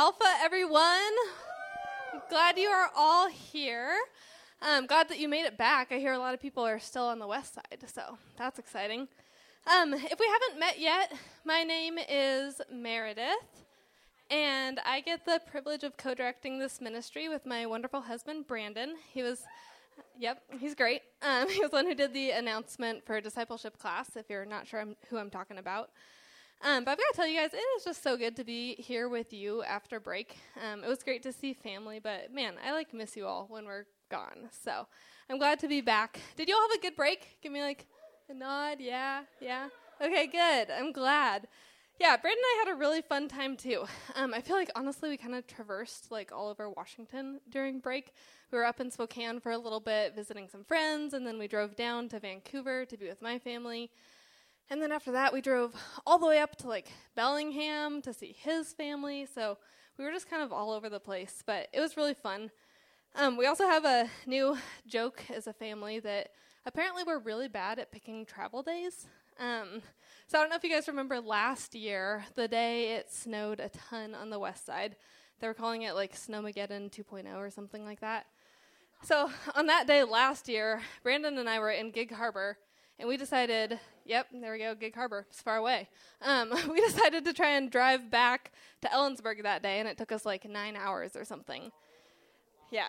Alpha, everyone. Glad you are all here. Um, glad that you made it back. I hear a lot of people are still on the west side, so that's exciting. Um, if we haven't met yet, my name is Meredith, and I get the privilege of co directing this ministry with my wonderful husband, Brandon. He was, yep, he's great. Um, he was the one who did the announcement for discipleship class, if you're not sure who I'm talking about. Um, but I've got to tell you guys, it is just so good to be here with you after break. Um, it was great to see family, but man, I like miss you all when we're gone. So I'm glad to be back. Did you all have a good break? Give me like a nod. Yeah, yeah. Okay, good. I'm glad. Yeah, Brandon and I had a really fun time too. Um, I feel like honestly we kind of traversed like all over Washington during break. We were up in Spokane for a little bit visiting some friends, and then we drove down to Vancouver to be with my family. And then after that, we drove all the way up to like Bellingham to see his family. So we were just kind of all over the place, but it was really fun. Um, we also have a new joke as a family that apparently we're really bad at picking travel days. Um, so I don't know if you guys remember last year, the day it snowed a ton on the west side. They were calling it like Snowmageddon 2.0 or something like that. So on that day last year, Brandon and I were in Gig Harbor and we decided, yep, there we go, Gig Harbor, it's far away. Um, we decided to try and drive back to Ellensburg that day, and it took us like nine hours or something. Yeah,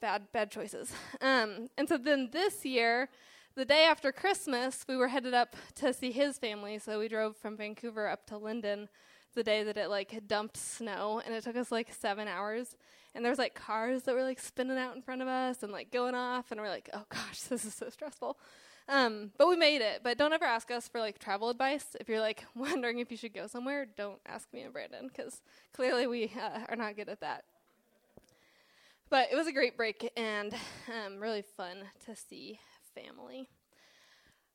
bad, bad choices. Um, and so then this year, the day after Christmas, we were headed up to see his family. So we drove from Vancouver up to Lynden the day that it like dumped snow, and it took us like seven hours. And there was like cars that were like spinning out in front of us and like going off, and we're like, oh gosh, this is so stressful. Um, but we made it. But don't ever ask us for like travel advice. If you're like wondering if you should go somewhere, don't ask me and Brandon because clearly we uh, are not good at that. But it was a great break and um, really fun to see family.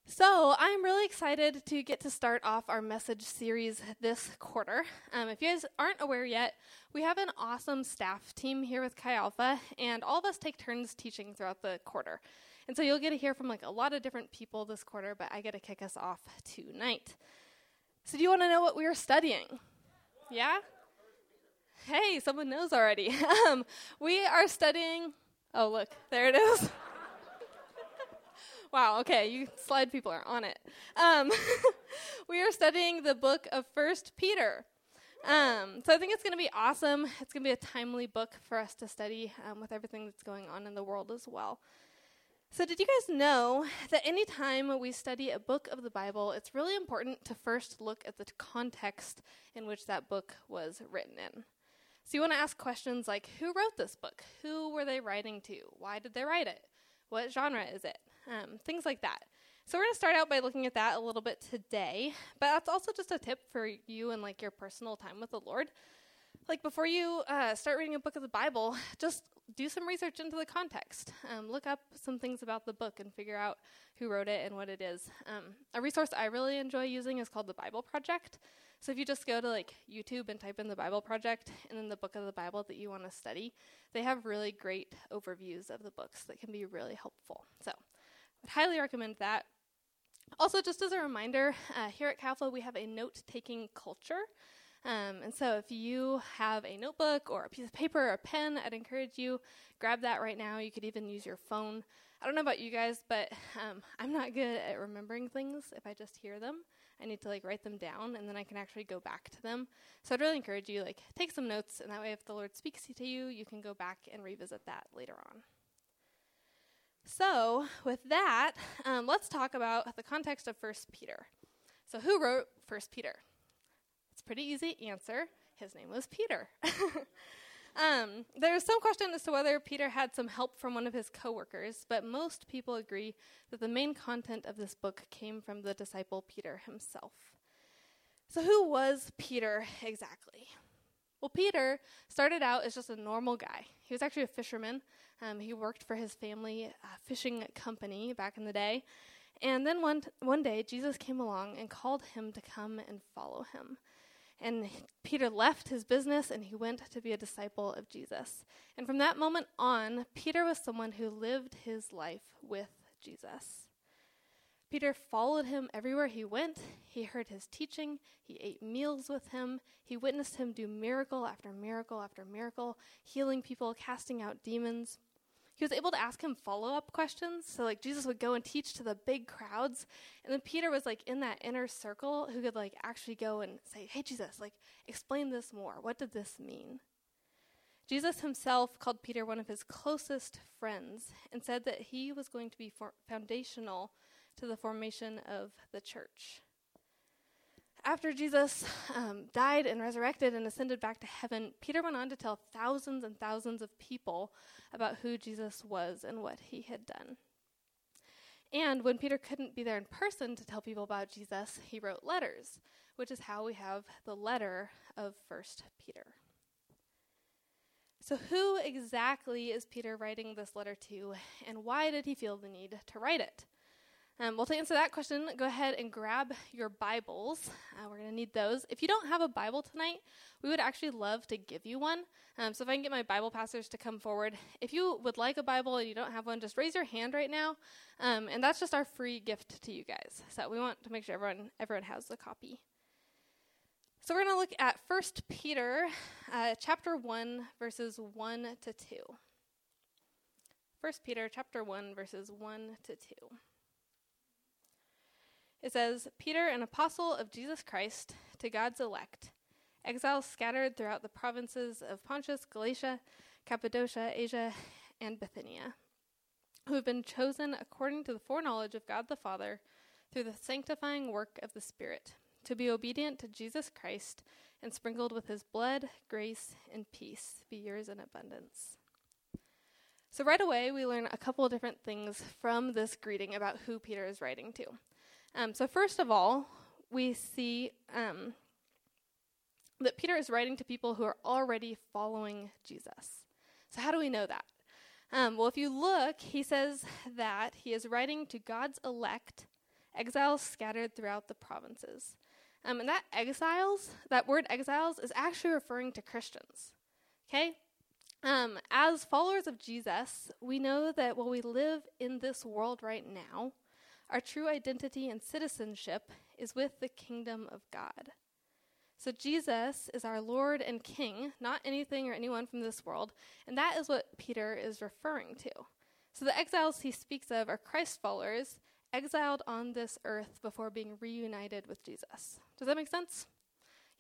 So, I'm really excited to get to start off our message series this quarter. Um, if you guys aren't aware yet, we have an awesome staff team here with Chi Alpha, and all of us take turns teaching throughout the quarter. And so you'll get to hear from like a lot of different people this quarter, but I get to kick us off tonight. So do you want to know what we are studying? Yeah? Hey, someone knows already. um, we are studying. Oh, look, there it is. wow, okay, you slide people are on it. Um, we are studying the book of First Peter. Um, so I think it's going to be awesome. It's going to be a timely book for us to study um, with everything that's going on in the world as well. So, did you guys know that anytime we study a book of the Bible, it's really important to first look at the context in which that book was written in? So, you want to ask questions like Who wrote this book? Who were they writing to? Why did they write it? What genre is it? Um, things like that. So, we're going to start out by looking at that a little bit today, but that's also just a tip for you and like your personal time with the Lord. Like, before you uh, start reading a book of the Bible, just do some research into the context. Um, look up some things about the book and figure out who wrote it and what it is. Um, a resource I really enjoy using is called the Bible Project. So if you just go to like YouTube and type in the Bible Project and then the book of the Bible that you want to study, they have really great overviews of the books that can be really helpful. So I'd highly recommend that. Also, just as a reminder, uh, here at Chi Alpha we have a note-taking culture. Um, and so if you have a notebook or a piece of paper or a pen, I'd encourage you grab that right now. You could even use your phone. I don't know about you guys, but um, I'm not good at remembering things if I just hear them. I need to like write them down and then I can actually go back to them. So I'd really encourage you like take some notes and that way if the Lord speaks to you, you can go back and revisit that later on. So, with that, um, let's talk about the context of First Peter. So, who wrote First Peter? It's pretty easy answer. His name was Peter. um, there's some question as to whether Peter had some help from one of his coworkers, but most people agree that the main content of this book came from the disciple Peter himself. So, who was Peter exactly? Well, Peter started out as just a normal guy. He was actually a fisherman. Um, he worked for his family uh, fishing company back in the day. And then one, t- one day, Jesus came along and called him to come and follow him. And Peter left his business and he went to be a disciple of Jesus. And from that moment on, Peter was someone who lived his life with Jesus. Peter followed him everywhere he went. He heard his teaching. He ate meals with him. He witnessed him do miracle after miracle after miracle, healing people, casting out demons. He was able to ask him follow up questions. So, like, Jesus would go and teach to the big crowds. And then Peter was, like, in that inner circle who could, like, actually go and say, Hey, Jesus, like, explain this more. What did this mean? Jesus himself called Peter one of his closest friends and said that he was going to be foundational to the formation of the church. After Jesus um, died and resurrected and ascended back to heaven, Peter went on to tell thousands and thousands of people about who Jesus was and what he had done. And when Peter couldn't be there in person to tell people about Jesus, he wrote letters, which is how we have the letter of 1 Peter. So, who exactly is Peter writing this letter to, and why did he feel the need to write it? Um, well, to answer that question, go ahead and grab your Bibles. Uh, we're going to need those. If you don't have a Bible tonight, we would actually love to give you one. Um, so, if I can get my Bible pastors to come forward, if you would like a Bible and you don't have one, just raise your hand right now. Um, and that's just our free gift to you guys. So, we want to make sure everyone everyone has a copy. So we're going to look at 1 Peter uh, chapter 1 verses 1 to 2. 1 Peter chapter 1 verses 1 to 2. It says, Peter, an apostle of Jesus Christ, to God's elect, exiles scattered throughout the provinces of Pontus, Galatia, Cappadocia, Asia, and Bithynia, who have been chosen according to the foreknowledge of God the Father through the sanctifying work of the Spirit to be obedient to Jesus Christ and sprinkled with his blood, grace, and peace be yours in abundance. So, right away, we learn a couple of different things from this greeting about who Peter is writing to. Um, so, first of all, we see um, that Peter is writing to people who are already following Jesus. So, how do we know that? Um, well, if you look, he says that he is writing to God's elect, exiles scattered throughout the provinces. Um, and that exiles, that word exiles, is actually referring to Christians. Okay? Um, as followers of Jesus, we know that while we live in this world right now, our true identity and citizenship is with the kingdom of God. So Jesus is our Lord and King, not anything or anyone from this world, and that is what Peter is referring to. So the exiles he speaks of are Christ followers exiled on this earth before being reunited with Jesus. Does that make sense?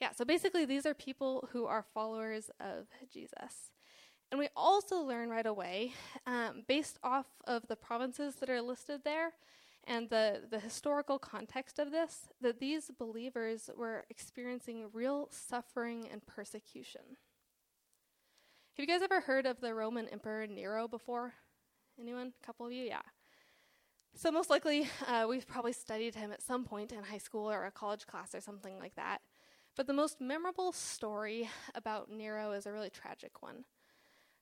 Yeah, so basically, these are people who are followers of Jesus. And we also learn right away, um, based off of the provinces that are listed there and the, the historical context of this, that these believers were experiencing real suffering and persecution. Have you guys ever heard of the Roman Emperor Nero before? Anyone? A couple of you? Yeah. So, most likely, uh, we've probably studied him at some point in high school or a college class or something like that. But the most memorable story about Nero is a really tragic one.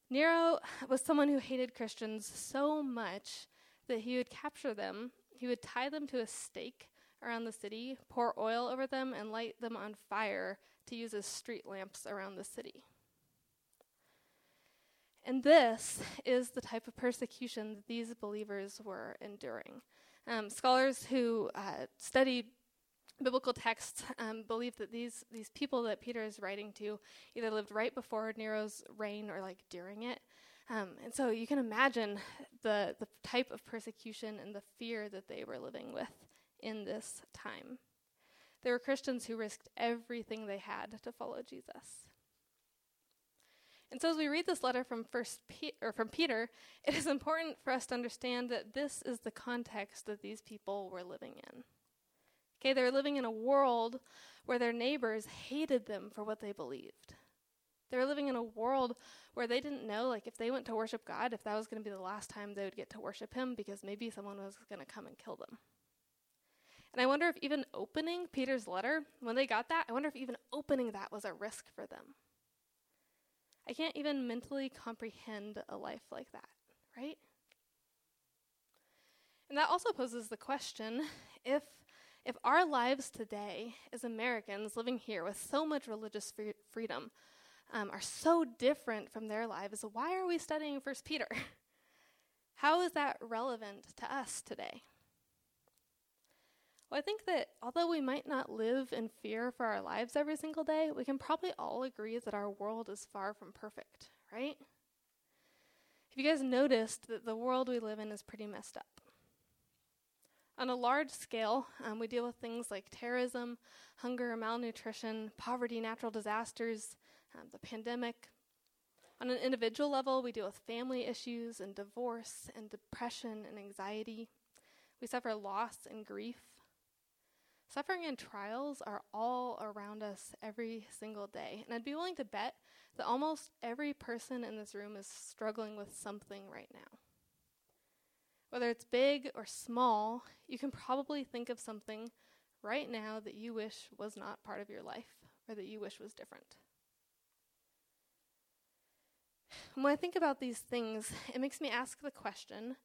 Nero was someone who hated Christians so much that he would capture them, he would tie them to a stake around the city, pour oil over them, and light them on fire to use as street lamps around the city. And this is the type of persecution that these believers were enduring. Um, scholars who uh, study biblical texts um, believe that these, these people that Peter is writing to either lived right before Nero's reign or like during it. Um, and so you can imagine the, the type of persecution and the fear that they were living with in this time. There were Christians who risked everything they had to follow Jesus. And so as we read this letter from first Pe- or from Peter, it is important for us to understand that this is the context that these people were living in. Okay, they were living in a world where their neighbors hated them for what they believed. They were living in a world where they didn't know, like, if they went to worship God, if that was going to be the last time they would get to worship Him because maybe someone was going to come and kill them. And I wonder if even opening Peter's letter, when they got that, I wonder if even opening that was a risk for them. I can't even mentally comprehend a life like that, right? And that also poses the question if if our lives today as Americans living here with so much religious free- freedom um, are so different from their lives, why are we studying First Peter? How is that relevant to us today? Well, I think that although we might not live in fear for our lives every single day, we can probably all agree that our world is far from perfect, right? Have you guys noticed that the world we live in is pretty messed up? On a large scale, um, we deal with things like terrorism, hunger, malnutrition, poverty, natural disasters, um, the pandemic. On an individual level, we deal with family issues and divorce and depression and anxiety. We suffer loss and grief. Suffering and trials are all around us every single day. And I'd be willing to bet that almost every person in this room is struggling with something right now. Whether it's big or small, you can probably think of something right now that you wish was not part of your life or that you wish was different. When I think about these things, it makes me ask the question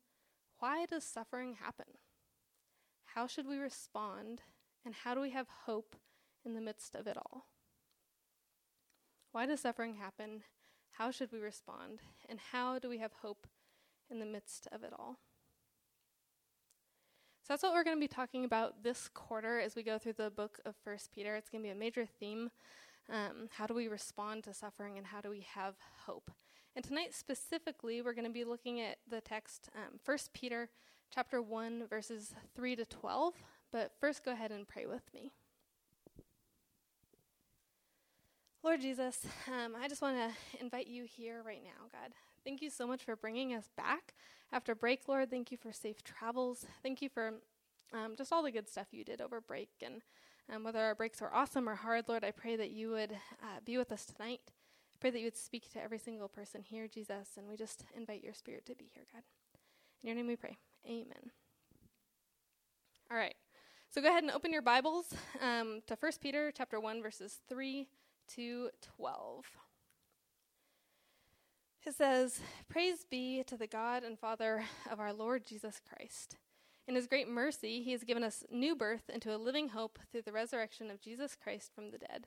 why does suffering happen? How should we respond? And how do we have hope in the midst of it all? Why does suffering happen? How should we respond? And how do we have hope in the midst of it all? So that's what we're going to be talking about this quarter as we go through the book of First Peter. It's going to be a major theme. Um, how do we respond to suffering and how do we have hope? And tonight specifically, we're going to be looking at the text um, 1 Peter chapter 1 verses 3 to 12. But first go ahead and pray with me. Lord Jesus, um, I just want to invite you here right now, God. Thank you so much for bringing us back after break, Lord. Thank you for safe travels. Thank you for um, just all the good stuff you did over break. And um, whether our breaks were awesome or hard, Lord, I pray that you would uh, be with us tonight. Pray that you would speak to every single person here, Jesus. And we just invite your spirit to be here, God. In your name we pray. Amen. All right. So go ahead and open your Bibles um, to 1 Peter chapter 1, verses 3 to 12. It says, Praise be to the God and Father of our Lord Jesus Christ. In his great mercy, he has given us new birth into a living hope through the resurrection of Jesus Christ from the dead,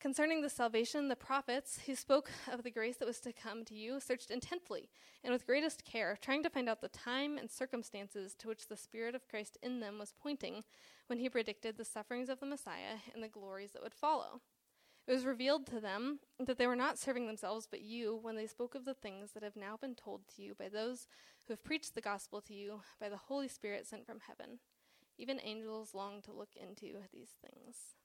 Concerning the salvation, the prophets who spoke of the grace that was to come to you searched intently and with greatest care, trying to find out the time and circumstances to which the Spirit of Christ in them was pointing when he predicted the sufferings of the Messiah and the glories that would follow. It was revealed to them that they were not serving themselves but you when they spoke of the things that have now been told to you by those who have preached the gospel to you by the Holy Spirit sent from heaven. Even angels long to look into these things.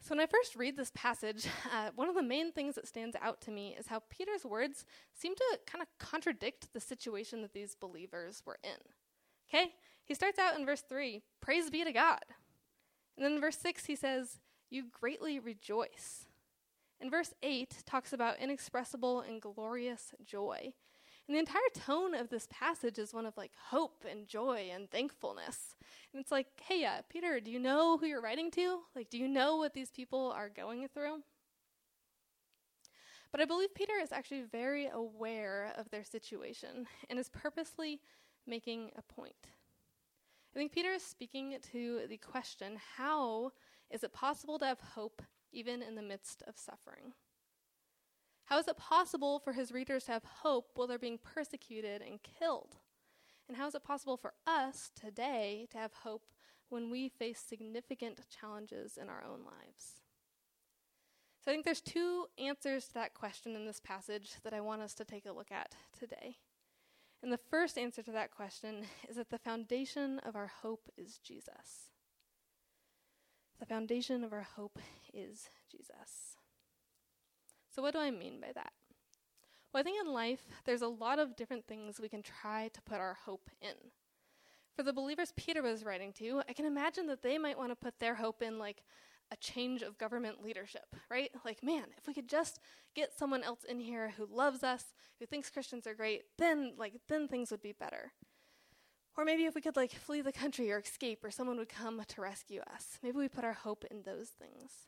So, when I first read this passage, uh, one of the main things that stands out to me is how Peter's words seem to kind of contradict the situation that these believers were in. Okay? He starts out in verse 3 Praise be to God. And then in verse 6, he says, you greatly rejoice. And verse 8 talks about inexpressible and glorious joy. And the entire tone of this passage is one of like hope and joy and thankfulness. And it's like, hey, uh, Peter, do you know who you're writing to? Like, do you know what these people are going through? But I believe Peter is actually very aware of their situation and is purposely making a point. I think Peter is speaking to the question how is it possible to have hope even in the midst of suffering? How is it possible for his readers to have hope while they're being persecuted and killed? And how is it possible for us today to have hope when we face significant challenges in our own lives? So I think there's two answers to that question in this passage that I want us to take a look at today. And the first answer to that question is that the foundation of our hope is Jesus. The foundation of our hope is Jesus. So, what do I mean by that? Well, I think in life, there's a lot of different things we can try to put our hope in. For the believers Peter was writing to, I can imagine that they might want to put their hope in, like, a change of government leadership, right? Like, man, if we could just get someone else in here who loves us, who thinks Christians are great, then, like, then things would be better. Or maybe if we could, like, flee the country or escape, or someone would come to rescue us. Maybe we put our hope in those things.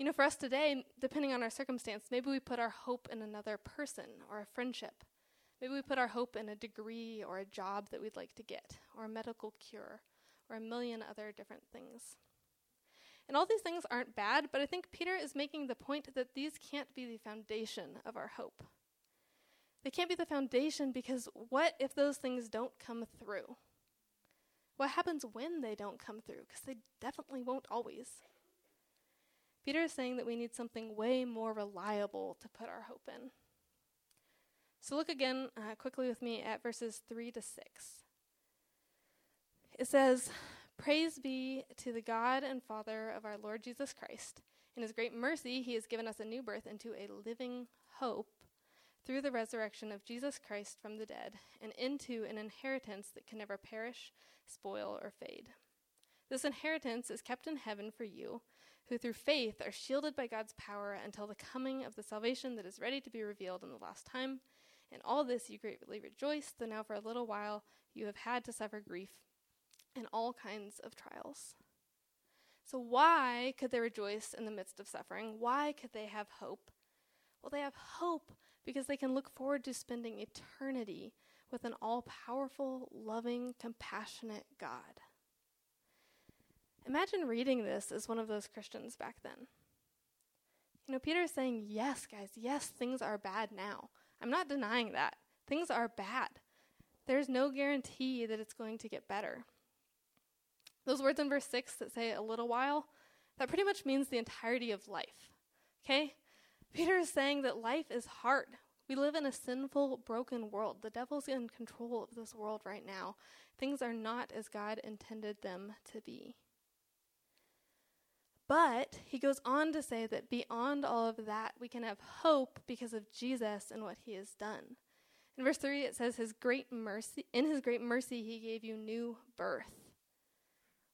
You know, for us today, depending on our circumstance, maybe we put our hope in another person or a friendship. Maybe we put our hope in a degree or a job that we'd like to get, or a medical cure, or a million other different things. And all these things aren't bad, but I think Peter is making the point that these can't be the foundation of our hope. They can't be the foundation because what if those things don't come through? What happens when they don't come through? Because they definitely won't always. Peter is saying that we need something way more reliable to put our hope in. So look again uh, quickly with me at verses 3 to 6. It says, Praise be to the God and Father of our Lord Jesus Christ. In his great mercy, he has given us a new birth into a living hope through the resurrection of Jesus Christ from the dead, and into an inheritance that can never perish, spoil, or fade. This inheritance is kept in heaven for you who through faith are shielded by God's power until the coming of the salvation that is ready to be revealed in the last time. In all this you greatly rejoice, though now for a little while you have had to suffer grief in all kinds of trials. So, why could they rejoice in the midst of suffering? Why could they have hope? Well, they have hope because they can look forward to spending eternity with an all powerful, loving, compassionate God. Imagine reading this as one of those Christians back then. You know, Peter is saying, yes, guys, yes, things are bad now. I'm not denying that. Things are bad. There's no guarantee that it's going to get better. Those words in verse 6 that say a little while, that pretty much means the entirety of life. Okay? Peter is saying that life is hard. We live in a sinful, broken world. The devil's in control of this world right now. Things are not as God intended them to be. But he goes on to say that beyond all of that, we can have hope because of Jesus and what he has done. In verse 3, it says, His great mercy, in his great mercy, he gave you new birth.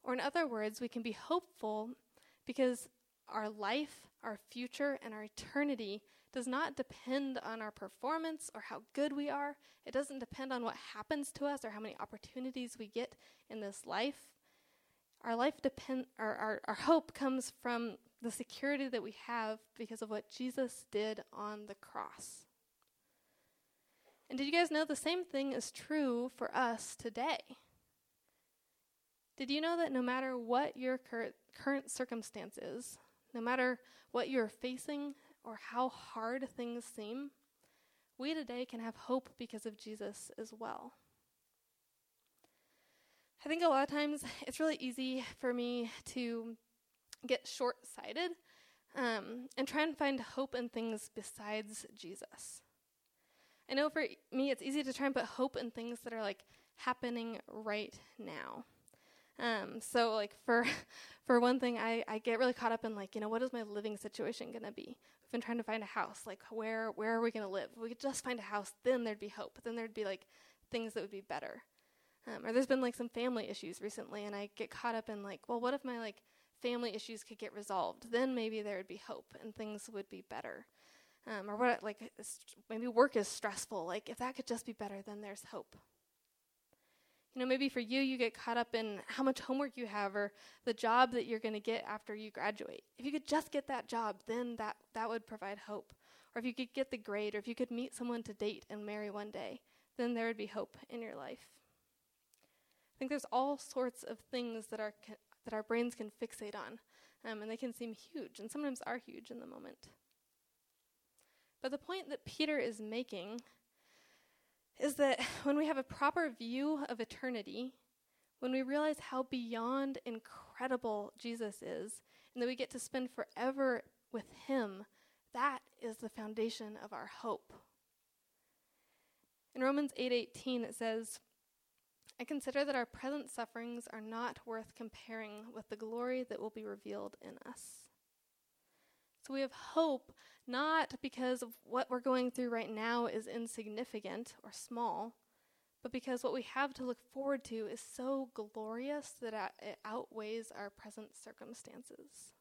Or, in other words, we can be hopeful because our life, our future, and our eternity does not depend on our performance or how good we are. It doesn't depend on what happens to us or how many opportunities we get in this life. Our life depend our, our, our hope comes from the security that we have because of what Jesus did on the cross. And did you guys know the same thing is true for us today? Did you know that no matter what your cur- current circumstance is, no matter what you're facing or how hard things seem, we today can have hope because of Jesus as well. I think a lot of times it's really easy for me to get short sighted um, and try and find hope in things besides Jesus. I know for me, it's easy to try and put hope in things that are like happening right now. Um, so like for for one thing, I, I get really caught up in like, you know, what is my living situation gonna be? We've been trying to find a house. Like where where are we gonna live? If we could just find a house, then there'd be hope. Then there'd be like things that would be better. Um, or there's been like some family issues recently, and I get caught up in like, well, what if my like family issues could get resolved? Then maybe there would be hope and things would be better. Um, or what like maybe work is stressful. Like if that could just be better, then there's hope. You know, maybe for you, you get caught up in how much homework you have or the job that you're going to get after you graduate. If you could just get that job, then that, that would provide hope. Or if you could get the grade, or if you could meet someone to date and marry one day, then there would be hope in your life. I think there's all sorts of things that our that our brains can fixate on, um, and they can seem huge, and sometimes are huge in the moment. But the point that Peter is making is that when we have a proper view of eternity, when we realize how beyond incredible Jesus is, and that we get to spend forever with Him, that is the foundation of our hope. In Romans 8:18 it says, I consider that our present sufferings are not worth comparing with the glory that will be revealed in us. So we have hope not because of what we're going through right now is insignificant or small, but because what we have to look forward to is so glorious that it outweighs our present circumstances.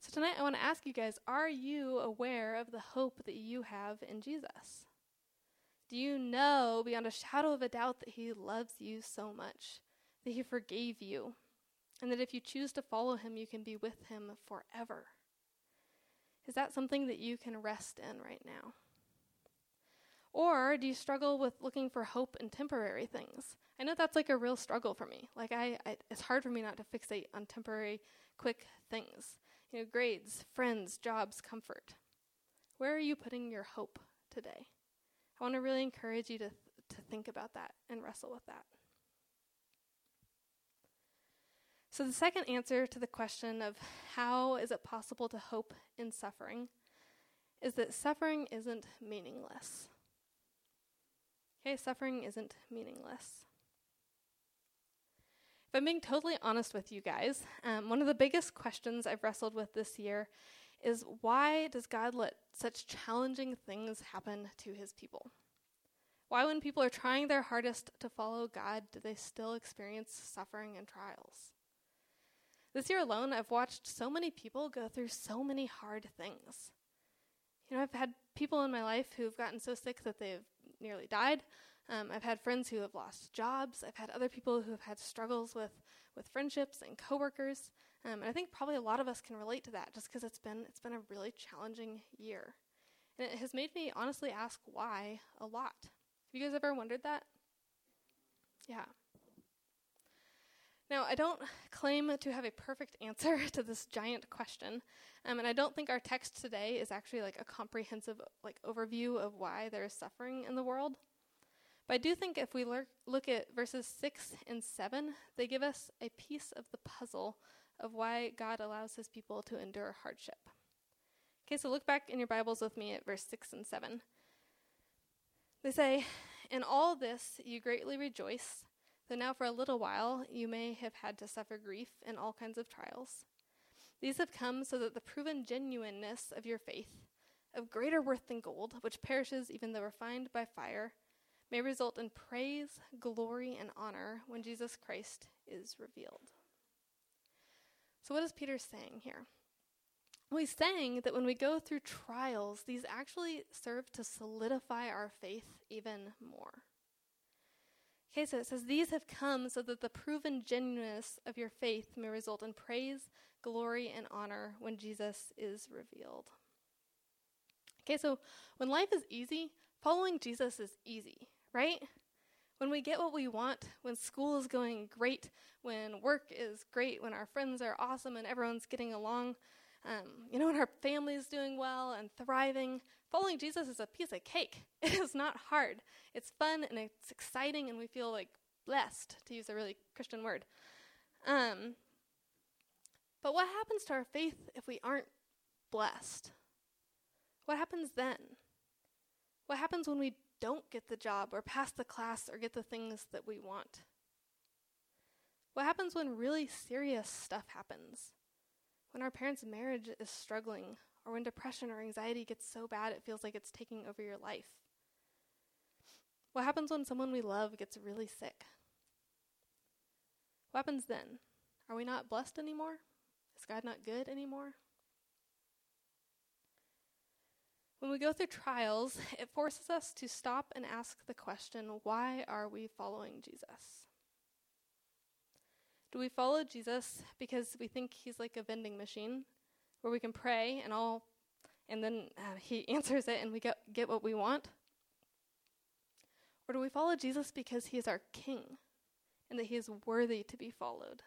So tonight I want to ask you guys are you aware of the hope that you have in Jesus? Do you know beyond a shadow of a doubt that He loves you so much, that He forgave you, and that if you choose to follow Him, you can be with Him forever? Is that something that you can rest in right now? Or do you struggle with looking for hope in temporary things? I know that's like a real struggle for me. Like I, I, it's hard for me not to fixate on temporary, quick things. You know, grades, friends, jobs, comfort. Where are you putting your hope today? I want to really encourage you to th- to think about that and wrestle with that. So, the second answer to the question of how is it possible to hope in suffering is that suffering isn't meaningless. Okay, suffering isn't meaningless. If I'm being totally honest with you guys, um, one of the biggest questions I've wrestled with this year is why does God let such challenging things happen to his people? Why, when people are trying their hardest to follow God, do they still experience suffering and trials? This year alone, I've watched so many people go through so many hard things. You know, I've had people in my life who've gotten so sick that they've nearly died. Um, I've had friends who have lost jobs. I've had other people who have had struggles with, with friendships and coworkers. Um, and I think probably a lot of us can relate to that just because it's been, it's been a really challenging year. And it has made me honestly ask why a lot. Have you guys ever wondered that? Yeah. Now, I don't claim to have a perfect answer to this giant question, um, and I don't think our text today is actually like a comprehensive like overview of why there is suffering in the world. But I do think if we lur- look at verses 6 and 7, they give us a piece of the puzzle of why God allows his people to endure hardship. Okay, so look back in your Bibles with me at verse 6 and 7. They say, In all this you greatly rejoice Though now for a little while you may have had to suffer grief in all kinds of trials. These have come so that the proven genuineness of your faith, of greater worth than gold, which perishes even though refined by fire, may result in praise, glory, and honor when Jesus Christ is revealed. So, what is Peter saying here? Well, he's saying that when we go through trials, these actually serve to solidify our faith even more. Okay, so it says, These have come so that the proven genuineness of your faith may result in praise, glory, and honor when Jesus is revealed. Okay, so when life is easy, following Jesus is easy, right? When we get what we want, when school is going great, when work is great, when our friends are awesome and everyone's getting along, um, you know, when our family is doing well and thriving, following Jesus is a piece of cake. It is not hard. It's fun and it's exciting, and we feel like blessed, to use a really Christian word. Um, but what happens to our faith if we aren't blessed? What happens then? What happens when we don't get the job or pass the class or get the things that we want? What happens when really serious stuff happens? When our parents' marriage is struggling, or when depression or anxiety gets so bad it feels like it's taking over your life? What happens when someone we love gets really sick? What happens then? Are we not blessed anymore? Is God not good anymore? When we go through trials, it forces us to stop and ask the question why are we following Jesus? Do we follow Jesus because we think he's like a vending machine where we can pray and all and then uh, he answers it and we get get what we want? Or do we follow Jesus because he is our king and that he is worthy to be followed?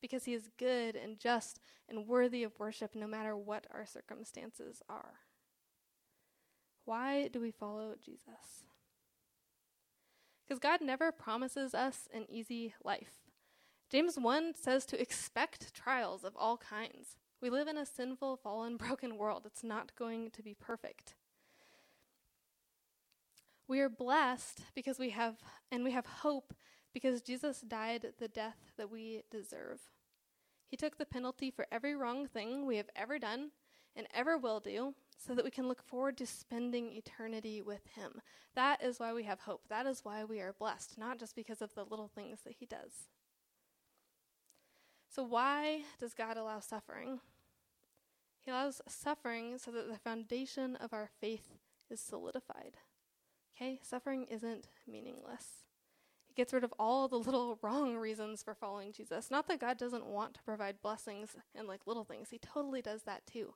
Because he is good and just and worthy of worship no matter what our circumstances are. Why do we follow Jesus? Because God never promises us an easy life. James 1 says to expect trials of all kinds. We live in a sinful, fallen, broken world. It's not going to be perfect. We are blessed because we have, and we have hope because Jesus died the death that we deserve. He took the penalty for every wrong thing we have ever done and ever will do so that we can look forward to spending eternity with Him. That is why we have hope. That is why we are blessed, not just because of the little things that He does. So, why does God allow suffering? He allows suffering so that the foundation of our faith is solidified. Okay? Suffering isn't meaningless. It gets rid of all the little wrong reasons for following Jesus. Not that God doesn't want to provide blessings and like little things, He totally does that too.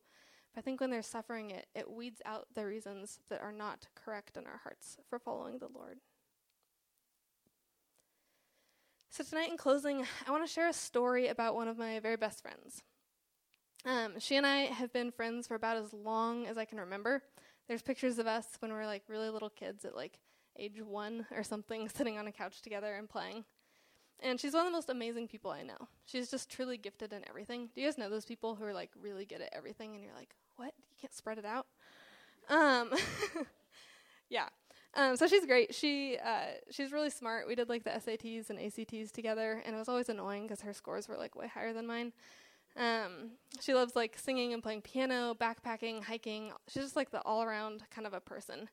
I think when there's suffering, it, it weeds out the reasons that are not correct in our hearts for following the Lord. So, tonight in closing, I want to share a story about one of my very best friends. Um, she and I have been friends for about as long as I can remember. There's pictures of us when we were like really little kids at like age one or something, sitting on a couch together and playing. And she's one of the most amazing people I know. She's just truly gifted in everything. Do you guys know those people who are like really good at everything and you're like, what? You can't spread it out? Um, yeah. Um, so she's great. She uh, she's really smart. We did like the SATs and ACTs together, and it was always annoying because her scores were like way higher than mine. Um, she loves like singing and playing piano, backpacking, hiking. She's just like the all around kind of a person.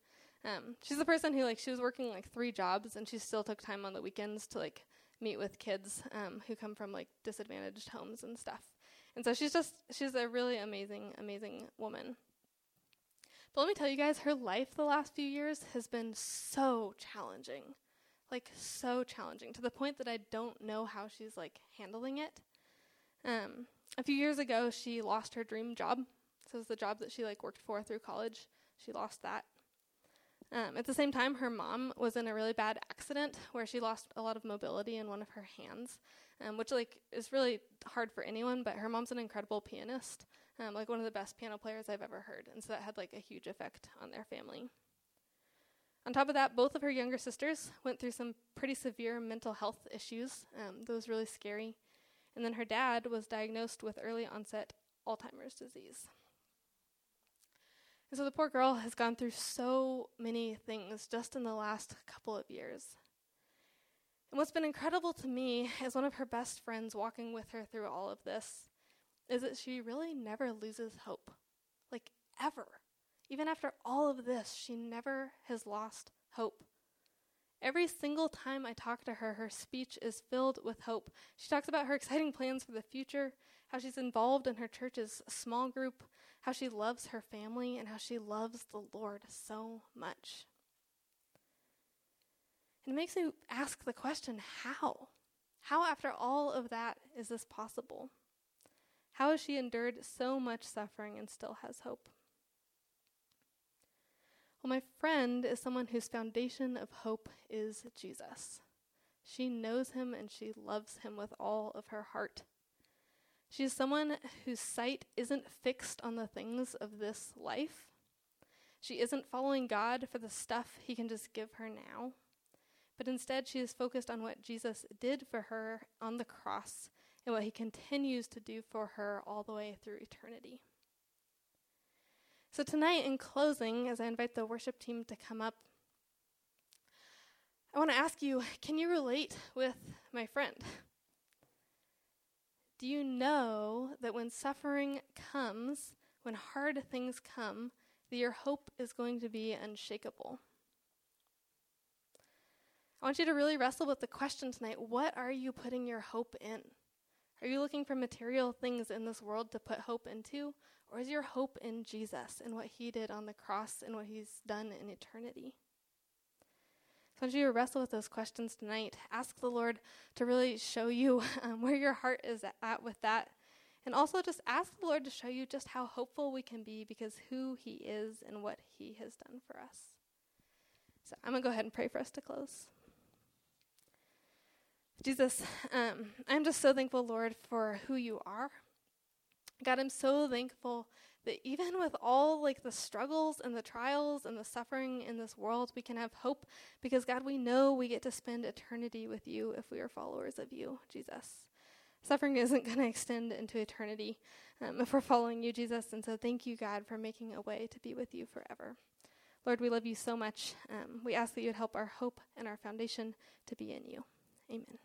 Um, she's the person who like she was working like three jobs and she still took time on the weekends to like meet with kids um, who come from like disadvantaged homes and stuff. And so she's just she's a really amazing amazing woman. But let me tell you guys, her life the last few years has been so challenging. Like so challenging to the point that I don't know how she's like handling it. Um, a few years ago, she lost her dream job. So it was the job that she like worked for through college. She lost that. Um, at the same time, her mom was in a really bad accident where she lost a lot of mobility in one of her hands, um, which like is really hard for anyone. But her mom's an incredible pianist, um, like one of the best piano players I've ever heard, and so that had like a huge effect on their family. On top of that, both of her younger sisters went through some pretty severe mental health issues. Um, that was really scary. And then her dad was diagnosed with early onset Alzheimer's disease. And so the poor girl has gone through so many things just in the last couple of years. And what's been incredible to me as one of her best friends walking with her through all of this is that she really never loses hope. Like, ever. Even after all of this, she never has lost hope. Every single time I talk to her, her speech is filled with hope. She talks about her exciting plans for the future, how she's involved in her church's small group, how she loves her family, and how she loves the Lord so much. It makes me ask the question how? How, after all of that, is this possible? How has she endured so much suffering and still has hope? Well, my friend is someone whose foundation of hope is Jesus. She knows him and she loves him with all of her heart. She is someone whose sight isn't fixed on the things of this life. She isn't following God for the stuff he can just give her now, but instead she is focused on what Jesus did for her on the cross and what he continues to do for her all the way through eternity. So, tonight, in closing, as I invite the worship team to come up, I want to ask you can you relate with my friend? Do you know that when suffering comes, when hard things come, that your hope is going to be unshakable? I want you to really wrestle with the question tonight what are you putting your hope in? Are you looking for material things in this world to put hope into? Or is your hope in Jesus and what he did on the cross and what he's done in eternity? So, as you to wrestle with those questions tonight, ask the Lord to really show you um, where your heart is at with that. And also just ask the Lord to show you just how hopeful we can be because who He is and what He has done for us. So, I'm going to go ahead and pray for us to close. Jesus, um, I'm just so thankful, Lord, for who you are. God, I'm so thankful that even with all like the struggles and the trials and the suffering in this world, we can have hope because God, we know we get to spend eternity with you if we are followers of you, Jesus. Suffering isn't going to extend into eternity um, if we're following you, Jesus. And so thank you, God, for making a way to be with you forever. Lord, we love you so much. Um, we ask that you would help our hope and our foundation to be in you. Amen.